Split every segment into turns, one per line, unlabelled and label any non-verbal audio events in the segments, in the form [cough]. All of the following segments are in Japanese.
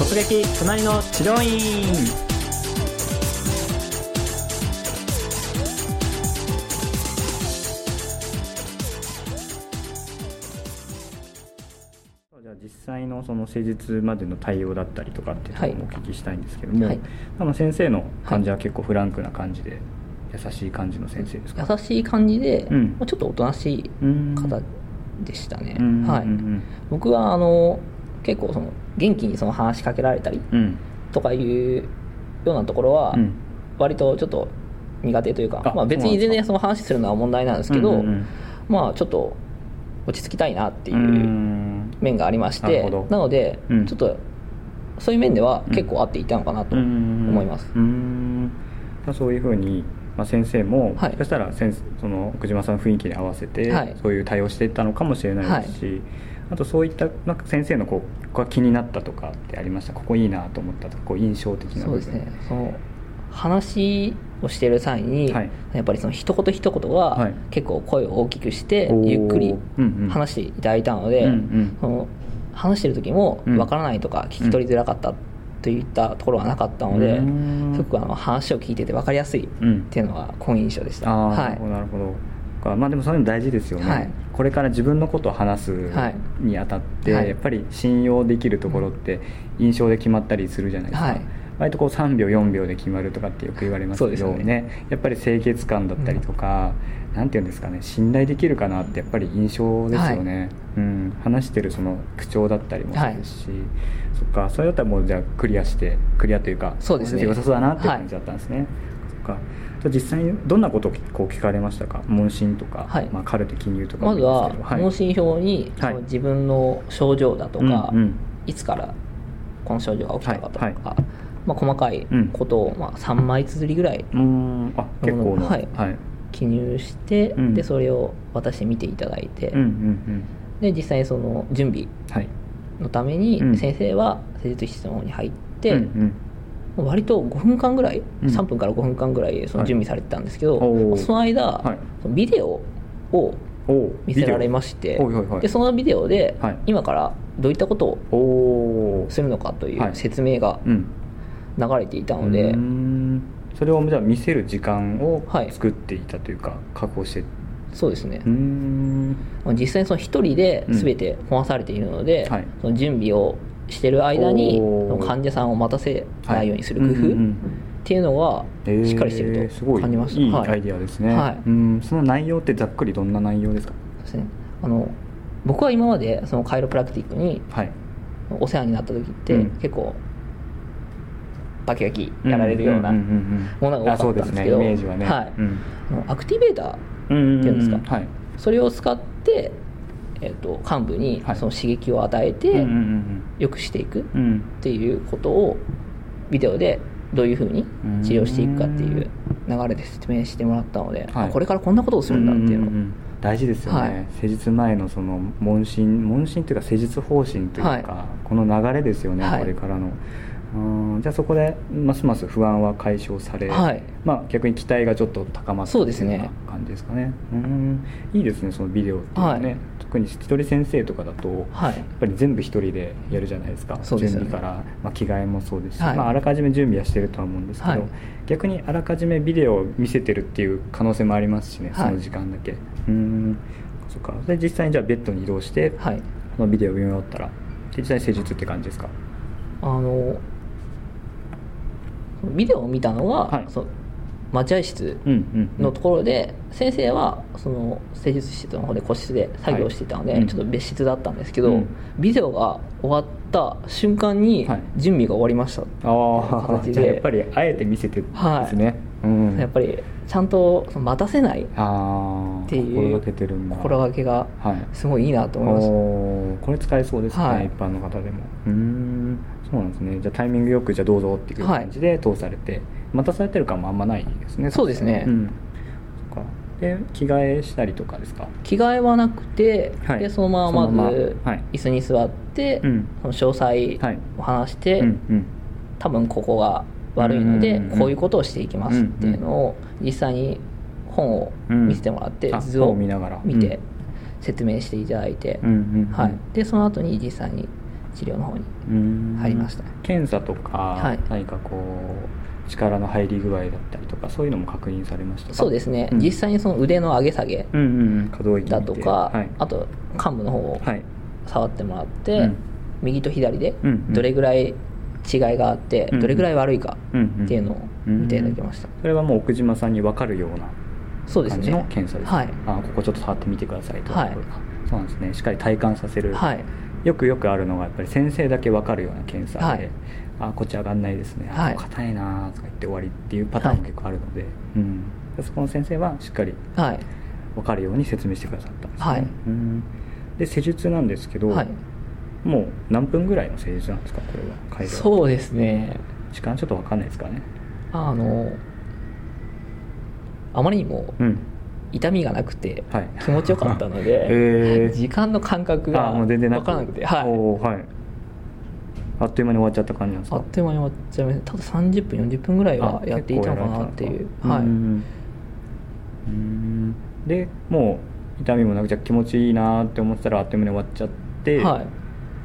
突撃隣の治療院。じゃあ実際のその施術までの対応だったりとかっていうのもお聞きしたいんですけども、
はい。
あの先生の感じは結構フランクな感じで、優しい感じの先生ですか？
優しい感じで、
うん。
まあちょっとおとなしい
うん
方でしたね、
うん。
はい
うん。
僕はあの結構その元気にその話しかけられたり
うん。
とかいうようなところは
うん。
割とちょっと苦手というか、
あ
まあ、別に全然その話するのは問題なんですけど、
うんうんうん。
まあちょっと落ち着きたいなっていう
うん。
面がありまして
な
ので、
うん。
ちょっとそういう面では結構合っていたのかなと思います、
うん。うんそういうふうに、まあ、先生も、
はい。
もしたらその奥島さんの雰囲気に合わせて、
はい。
そういう対応していったのかもしれないですし、あとそういったなんか先生のこうここが気になったとかってありました？ここいいなと思ったとかこう印象的な
そうですねその話をしてる際に、
はい。
やっぱりその一言一言
はい。
が結構声を大きくして、
おー。
ゆっくり
うんうん。
話していただいたので、
うんうん。
その話してる時も
うん。
わからないとか聞き取りづらかったといったところはなかったので、
うん。
すごくあの話を聞いてて分かりやすいっ
うん。
ていうのが好印象でした、
ああ、
は
ない。るほどなるほど。かまあでもそういうの大事ですよね、
はい。
これから自分のことを話す
はい
にあたって、
はい。
やっぱり信用できるところって印象で決まったりするじゃないですか、
はい。
割とこう3秒4秒で決まるとかってよく言われますけど
そうですよね。
やっぱり清潔感だったりとか、なんていうんですかね信頼できるかなってやっぱり印象ですよね、うん、話してるその口調だったりもそうですし、そっかそれだったらもうじゃあクリアしてクリアというか
そうですね。
良さそうだなっていう感じだったんですね、か。じゃあ実際にどんなことをこう聞かれましたか？問診とか、
はい。
まあ、カルテ記入とか
まずは
もい。
問診票にそ
はい。
の自分の症状だとか、
うんうん。
いつからこの症状が起きたかとか、
はいは
まあ、細かいことをまあ3枚綴りぐらいう
ーん。あ結構の
はい。
はい。
記入して、
うん。
でそれを私見ていただいて、
うんうん
で実際にその準備
うんはい。
のために
うん。
先生は施術室の方に入って、
うんうん
割と5分間ぐらい、
うん。
3分から5分間ぐらいその準備されてたんですけど、
おー。
その間、
はい。
そのビデオを見せられまして、
はいはいはい。
でそのビデオで、
はい。
今からどういったことをするのかとい
はい。う
説明が
うん。
流れていたので、
うーん。それをじゃあ見せる時間を
はい。
作っていたというか、確保して。
そうですね。実際にその一人で全てこなされているので、
はい。
その準備をしてる間に患者さんを待たせないようにする工夫っていうのが
えー
しっかりしてると感じました、
い。い
はい
アイディアですね、
はい。
うん。その内容ってざっくりどんな内容ですか？
ですね。あの僕は今までそのカイロプラクティックに
はい。
お世話になった時って、
うん。
結構バキバキやられるようなものが多かったんですけどアクティベーター
うん
っていうんですか？
はい。
それを使って、えっと幹部に
はい。
その刺激を与えて、良くしていくっていうことをビデオでどういうふうに治療していくかっていう流れで説明してもらったので、
はい。
あこれからこんなことをするんだっていうの。を、
んんん。大事ですよね、
はい。
施術前のその問診問診というか施術方針というか、
はい。
この流れですよね、
はい。
これからのうんじゃあそこでますます不安は解消され、
はい。
まあ、逆に期待がちょっと高まった
そうですね。
といような感じですかね。うん。いいですねそのビデオっていうのはね、
はい。
特に一人先生とかだと、
はい。
やっぱり全部一人でやるじゃないですか。
そうですよね。
準備から、まあ、着替えもそうですし、
はい。
まあ、あらかじめ準備はしてるとは思うんですけど、
はい。
逆にあらかじめビデオを見せてるっていう可能性もありますしね、
はい。
その時間だけ。うん。そっか。で実際にじゃあベッドに移動して、
はい。
このビデオを見終わったら。で実際に施術って感じですか？
あのビデオを見たのは、
はい。
その待合室のところで、先生はその施術室の方で個室で作業していたので、
はい。うん。
ちょっと別室だったんですけど、
うん。
ビデオが終わった瞬間に
はい。
準備が終わりました、
ああ
形で。
じゃあやっぱりあえて見せてるんですね、うん。
やっぱりちゃんとその待たせない
ああ
っていう
心がけてるんだ。
心がすごいいいなと思います、
おー。これ使えそうですね、
はい。
一般の方でも。うーんそうなんですね。じゃあタイミングよくじゃあどうぞっていう感じで通されて、待たされてる感もあんまないですね
そうですね。
うん。そっか。で着替えしたりとかですか？
着替えはなくて、
はい。
でそのまま
まま。
まず
はい。
椅子に座って、
うん。
その詳細
はい。
を話して、
うんうん。
多分ここが悪いので、
うんうんうん。
こういうことをしていきますっていうのを実際に本を見せてもらって、
うん。あ
図を
見ながら。
見て
うん。
説明していただいて、
うんうんうん。
はい、でその後に実際に治療の方に入りました。
検査とか、はい、何かこう力の入り具合だったりとかそういうのも確認されました
そうですね、うん、実際にその腕の上げ下げだとか、あと患部の方を触ってもらって、はい、右と左でどれぐらい違いがあって、どれぐらい悪いかっていうのを見ていただきました、
それはもう奥島さんに分かるような感じの検査です、ね、はい、あここちょっと触ってみてくださいと、はい、そうなんですね。しっかり体感させる、はい、よくよくあるのがやっぱり先生だけ分かるような検査で、はい、あこっち上がんないですね。硬、はい、いなとか言って終わりっていうパターンも結構あるので、はい、うん、そこの先生はしっかり分かるように説明してくださったんですね、はい、うん。で施術なんですけど、はい、もう何分ぐらいの施術なんですかこれは
そうですね。
時間ちょっと分かんないですかね。
あのあまりにも痛みがなくて気持ちよかったので、[laughs] えー、時間の感覚が分からなくてはい、はい。
あっという間に終わっちゃった感じなんですか？
あっという間に終わっちゃいました。ただ30分40分ぐらいはやっていたのかなっていう。はい。
うんでもう痛みもなくじゃ気持ちいいなって思ってたらあっという間に終わっちゃって、は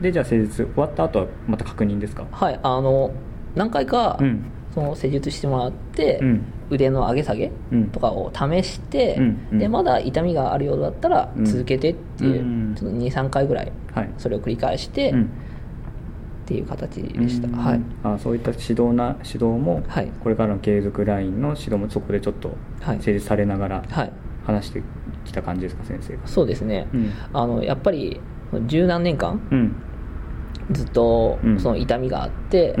い、でじゃあ施術終わった後はまた確認ですか？
はい。あの何回か、うん、その施術してもらって、うん、腕の上げ下げとかを試して、うん、でまだ痛みがあるようだったら続けてっていう、ちょっと23回ぐらいそれを繰り返して、っていう形でした、はい、
あそういった指導な指導も、はい、これからの継続ラインの指導もそこでちょっと成立されながら話してきた感じですか先生が
そうですね、あのやっぱり十何年間、ずっとその痛みがあって、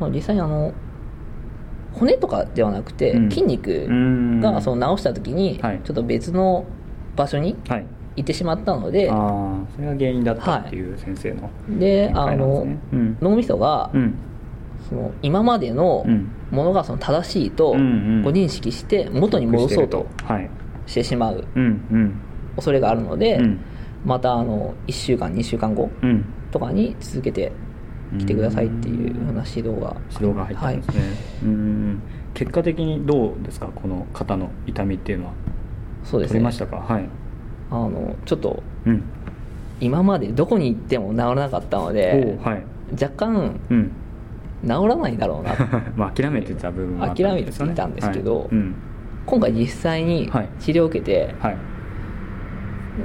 まあ、実際にあの骨とかではなくて、筋肉がその治した時にちょっと別の場所に行ってしまったので、
あそれが原因だったっていう先生の、は
い、であの、脳みそが、その今までのものがその正しいとご認識して元に戻そうとしてしまう恐れがあるので、またあの1週間2週間後とかに続けて来てくださいっていうような指導が
指導が入ってますね、はい、うん。結果的にどうですかこの肩の痛みっていうのは？
そうですね。
ましたか？はい。
あのちょっと、うん、今までどこに行っても治らなかったので、はい、若干、うん、治らないだろうな。[laughs]
まあ諦めてた部分
は、ね、諦めていたんですけど、はいうん、今回実際に治療を受けて、はい、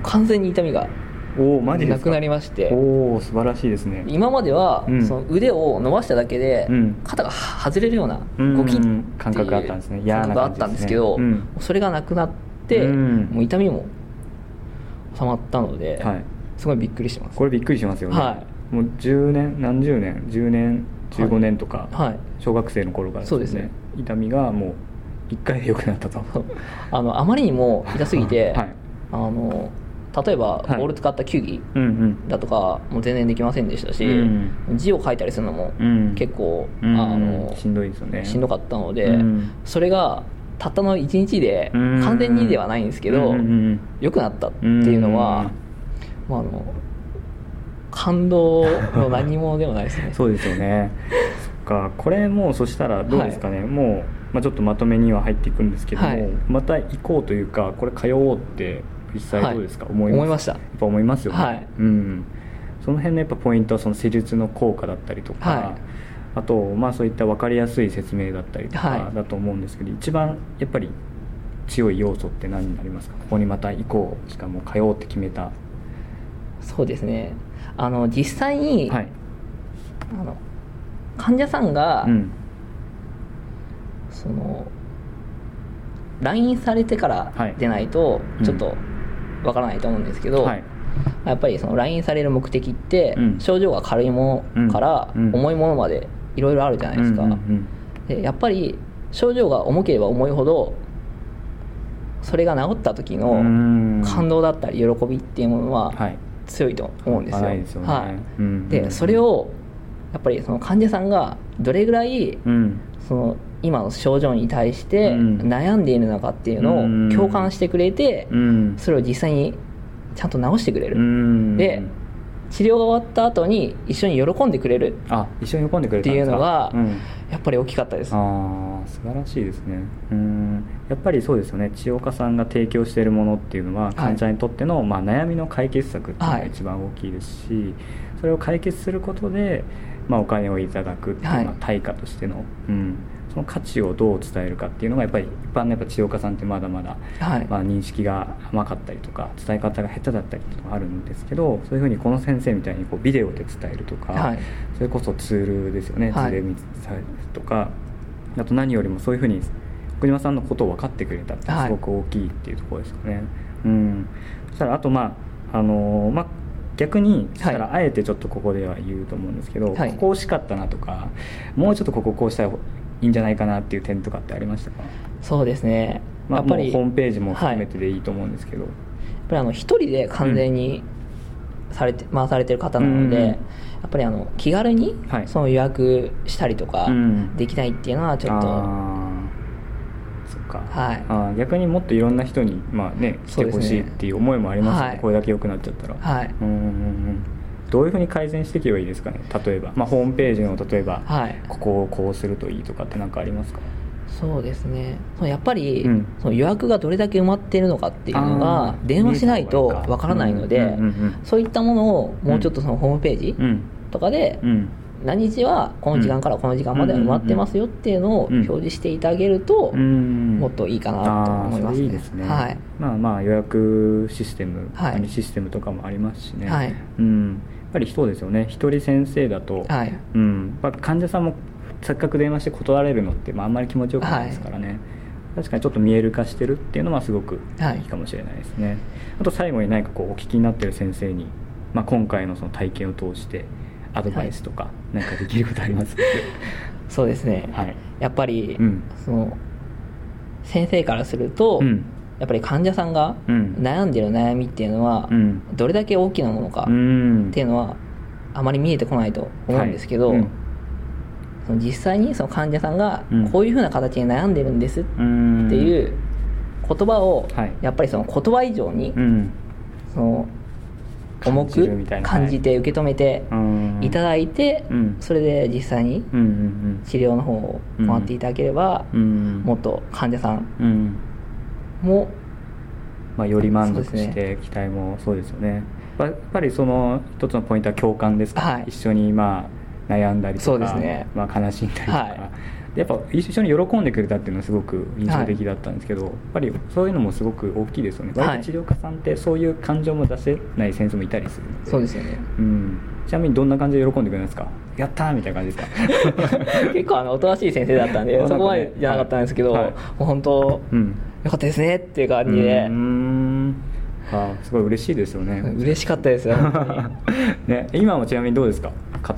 完全に痛みがおマジなくなりまして。
おお素晴らしいですね。
今までは、うん、その腕を伸ばしただけで、うん、肩が外れるような
動き感覚があったんですね。
嫌ながあったんですけど、うん、それがなくなって、もう痛みも収まったので、はい、すごいびっくりします。
これびっくりしますよね、はい、もう10年何十年10年15年とか、はい、小学生の頃からですね。そうですね。痛みがもう1回で良くなったと。
あのあまりにも痛すぎて、はい、あの例えばボール使った球技だとかも全然できませんでしたし、字を書いたりするのも結構、あの
しんどいですよね。
しんどかったので、それがたったの1日で完全にではないんですけど、良くなったっていうのは、まあ、あの感動の何もでもないですね。[laughs]
そうですよね。そっか。これもうそしたらどうですかね、はい、もう、まあ、ちょっとまとめには入っていくんですけども、はい、また行こうというかこれ通おうって実際どうですか、はい、思い
思いました。やっ
ぱ思いますよね、はい、うん。その辺のやっぱポイントはその施術の効果だったりとか、はい、あとまあそういった分かりやすい説明だったりとかだと思うんですけど、一番やっぱり強い要素って何になりますか？ここにまた行こうしかも通おうって決めた。
そうですね。あの実際に、はい、あの患者さんが、うん、その LINE されてからでないとちょっとわからないと思うんですけど、はい、やっぱりその LINE される目的って、症状が軽いものから重いものまでいろいろあるじゃないですか、でやっぱり症状が重ければ重いほどそれが治った時の感動だったり喜びっていうものは強いと思うんですよ。はい、でそれをやっぱりその患者さんがどれぐらいその今の症状に対して悩んでいるのかっていうのを共感してくれて、それを実際にちゃんと治してくれる、で治療が終わった後に一緒に喜んでくれる
あ一緒に喜んでくれ
っていうのが、うん、やっぱり大きかったです。
ああ素晴らしいですね。うん。やっぱりそうですよね。千代岡さんが提供しているものっていうのは患者にとっての、はい、まあ、悩みの解決策っていうのが一番大きいですし、はい、それを解決することで、まあ、お金をいただくっていう、のは対価としての、うんその価値をどう伝えるかっていうのがやっぱり一般のやっぱ千代岡さんってまだまだ、はい、まあ、認識が甘かったりとか伝え方が下手だったりとかあるんですけどそういうふうにこの先生みたいにこうビデオで伝えるとか、はい、それこそツールですよね、はい、図で見されるとかあと何よりもそういうふうに福島さんのことを分かってくれたってすごく大きいっていうところですよね。うん、そしたらあとまああのー、まあ逆にしたらあえてちょっとここでは言うと思うんですけど、はい、ここ惜しかったなとかもうちょっとこここうしたいいんじゃないかなっていう点とかってありましたか？
そうですね、
まあ、やっぱりホームページも含めてでいいと思うんですけど、はい、
やっぱりあの一人で完全にされて、うん、回されてる方なので、うん、やっぱりあの気軽にその予約したりとかできないっていうのはちょっと、
そっか、はい、あ逆にもっといろんな人に、まあね、来てほしいっていう思いもありますね、はい、これだけ良くなっちゃったら。はい、うんうんうんどういうふうに改善していけばいいですかね？例えば、まあ、ホームページの例えば、はい、ここをこうするといいとかって何かありますか？
そうですね。やっぱり、うん、その予約がどれだけ埋まっているのかっていうのが電話しないとわからないので、そういったものをもうちょっとそのホームページとかで、何日はこの時間からこの時間まで埋まってますよっていうのを表示していただけると、もっといいかなと思います、ね、いいですね、はい、
まあまあ予約システム、はい、システムとかもありますしね、はい、うんぱりそうですよね。一人先生だと、はい、うん、患者さんもせっかく電話して断られるのって、まあ、あんまり気持ちよくないですからね、はい、確かにちょっと見える化してるっていうのはすごくい。いかもしれないですね、はい、あと最後に何かこうお聞きになってる先生に、まあ、今回のその体験を通してアドバイスとか何かできることあります、[laughs]
そうですね、はい、やっぱり、うん、その先生からすると、うん、やっぱり患者さんが悩んでる悩みっていうのは、どれだけ大きなものかっていうのはあまり見えてこないと思うんですけど、はいうん、その実際にその患者さんがこういうふうな形で悩んでるんですっていう言葉をやっぱりその言葉以上にその重く感じて受け止めていただいてそれで実際に治療の方を回っていただければもっと患者さんも、
まあ、より満足して期待もそうですよね。やっぱりその一つのポイントは共感ですか、はい、一緒にまあ悩んだりとか、ね、まあ、悲しんだりとか、はい、やっぱ一緒に喜んでくれたっていうのはすごく印象的だったんですけど、はい、やっぱりそういうのもすごく大きいですよね、割と治療家さんってそういう感情も出せない先生もいたりするの
で。そうですよね、
うん、ちなみにどんな感じで喜んでくれますか？やったーみたいな感じですか？[laughs]
結構あのおとなしい先生だったんで [laughs] そこまでじゃなかったんですけど、はい、もう本当、うんよかったですねっていう感じで。
あすごい嬉しいですよね。
嬉しかったですよ。[laughs]
ね今もちなみにどうですか？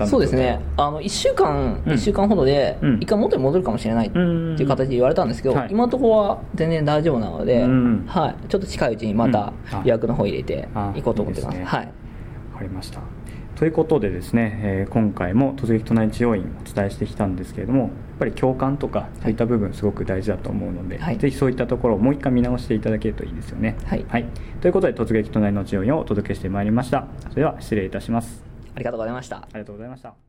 そうですね。あの1週間、うん、1週間ほどで一回元に戻るかもしれないっていう形で言われたんですけど、今のところは全然大丈夫なので、はい、ちょっと近いうちにまた予約の方入れていこうと思ってます、いいね、はい。
分かりましたということでですね、えー、今回も突撃都内治療院お伝えしてきたんですけれどもやっぱり共感とかそういった部分すごく大事だと思うので、はい、ぜひそういったところをもう一回見直していただけるといいですよね、はい、はい、ということで突撃都内の治療院をお届けしてまいりました。それでは失礼いたします。
ありがとうございました。
ありがとうございました